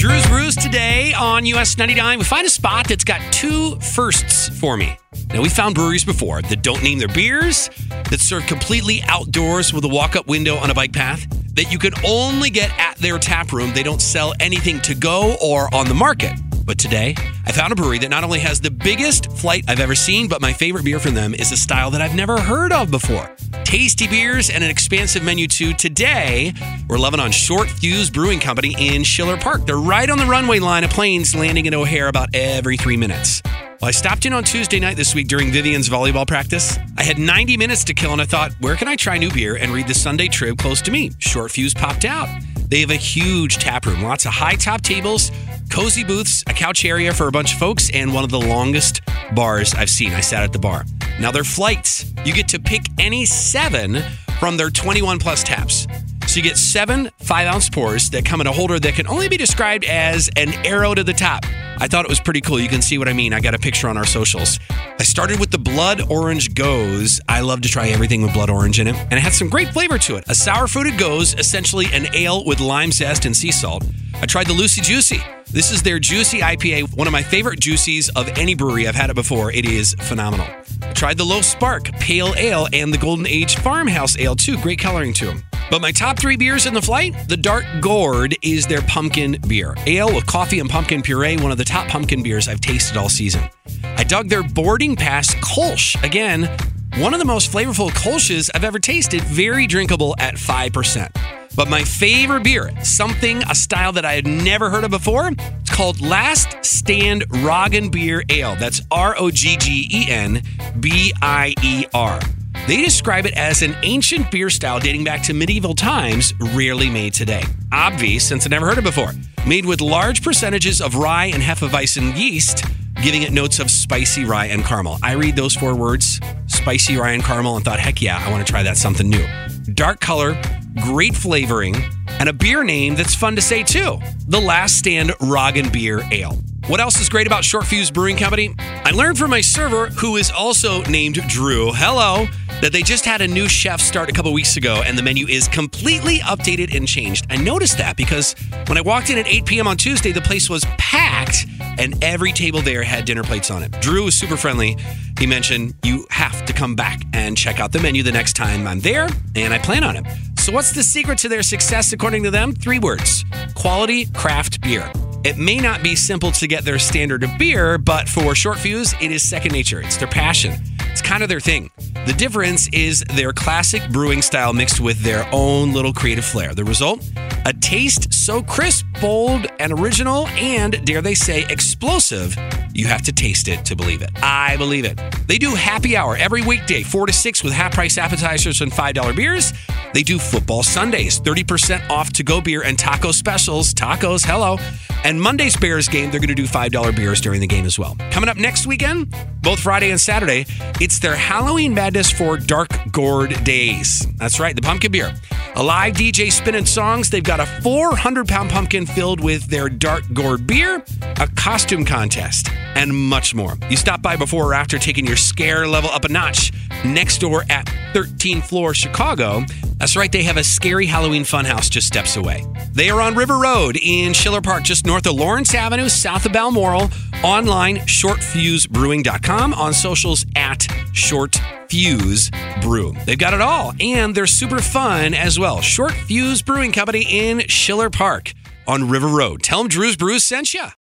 Drew's Brews today on US 99. We find a spot that's got two firsts for me. Now, we found breweries before that don't name their beers, that serve completely outdoors with a walk up window on a bike path, that you can only get at their tap room. They don't sell anything to go or on the market. But today, I found a brewery that not only has the biggest flight I've ever seen, but my favorite beer from them is a style that I've never heard of before. Tasty beers and an expansive menu too. Today, we're loving on Short Fuse Brewing Company in Schiller Park. They're right on the runway line of planes landing in O'Hare about every three minutes. Well, I stopped in on Tuesday night this week during Vivian's volleyball practice. I had 90 minutes to kill, and I thought, where can I try new beer and read the Sunday Trib close to me? Short Fuse popped out. They have a huge tap room, lots of high top tables, cozy booths, a couch area for a bunch of folks, and one of the longest bars I've seen. I sat at the bar. Now, their flights, you get to pick any seven from their 21 plus taps. So you get seven five ounce pours that come in a holder that can only be described as an arrow to the top. I thought it was pretty cool. You can see what I mean. I got a picture on our socials. I started with the Blood Orange Gose. I love to try everything with blood orange in it, and it had some great flavor to it. A sour fruited Gose, essentially an ale with lime zest and sea salt. I tried the Lucy Juicy. This is their Juicy IPA, one of my favorite juicies of any brewery. I've had it before. It is phenomenal. I tried the Low Spark Pale Ale and the Golden Age Farmhouse Ale too. Great coloring to them. But my top three beers in the flight, the Dark Gourd is their pumpkin beer. Ale with coffee and pumpkin puree, one of the top pumpkin beers I've tasted all season. I dug their boarding pass Kolsch. Again, one of the most flavorful Kolsches I've ever tasted, very drinkable at 5%. But my favorite beer, something, a style that I had never heard of before, it's called Last Stand Roggenbier Ale. That's R O G G E N B I E R. They describe it as an ancient beer style dating back to medieval times, rarely made today. Obvious, since I never heard it before. Made with large percentages of rye and Hefeweizen yeast, giving it notes of spicy rye and caramel. I read those four words, spicy rye and caramel, and thought, heck yeah, I want to try that something new. Dark color, great flavoring, and a beer name that's fun to say too. The Last Stand Roggenbier Ale. What else is great about Short Fuse Brewing Company? I learned from my server, who is also named Drew, hello, that they just had a new chef start a couple weeks ago and the menu is completely updated and changed. I noticed that because when I walked in at 8 p.m. on Tuesday, the place was packed and every table there had dinner plates on it. Drew was super friendly. He mentioned you have to come back and check out the menu the next time I'm there, and I plan on it. So, what's the secret to their success according to them? Three words quality craft beer. It may not be simple to get their standard of beer, but for Short Fuse, it is second nature. It's their passion. It's kind of their thing. The difference is their classic brewing style mixed with their own little creative flair. The result? A taste so crisp, bold, and original, and dare they say, explosive, you have to taste it to believe it. I believe it. They do happy hour every weekday, 4 to 6 with half price appetizers and $5 beers. They do football Sundays, 30% off to go beer and taco specials. Tacos, hello. And Monday's Bears game, they're going to do $5 beers during the game as well. Coming up next weekend, both Friday and Saturday, it's their Halloween Madness for Dark Gourd Days. That's right, the pumpkin beer. A live DJ spinning songs. They've got a 400 pound pumpkin filled with their Dark Gourd beer, a costume contest, and much more. You stop by before or after taking your scare level up a notch next door at 13th floor Chicago. That's right, they have a scary Halloween funhouse just steps away. They are on River Road in Schiller Park, just north of Lawrence Avenue, south of Balmoral. Online, shortfusebrewing.com. On socials at Short Fuse Brew. They've got it all, and they're super fun as well. Short Fuse Brewing Company in Schiller Park on River Road. Tell them Drew's Brews sent you.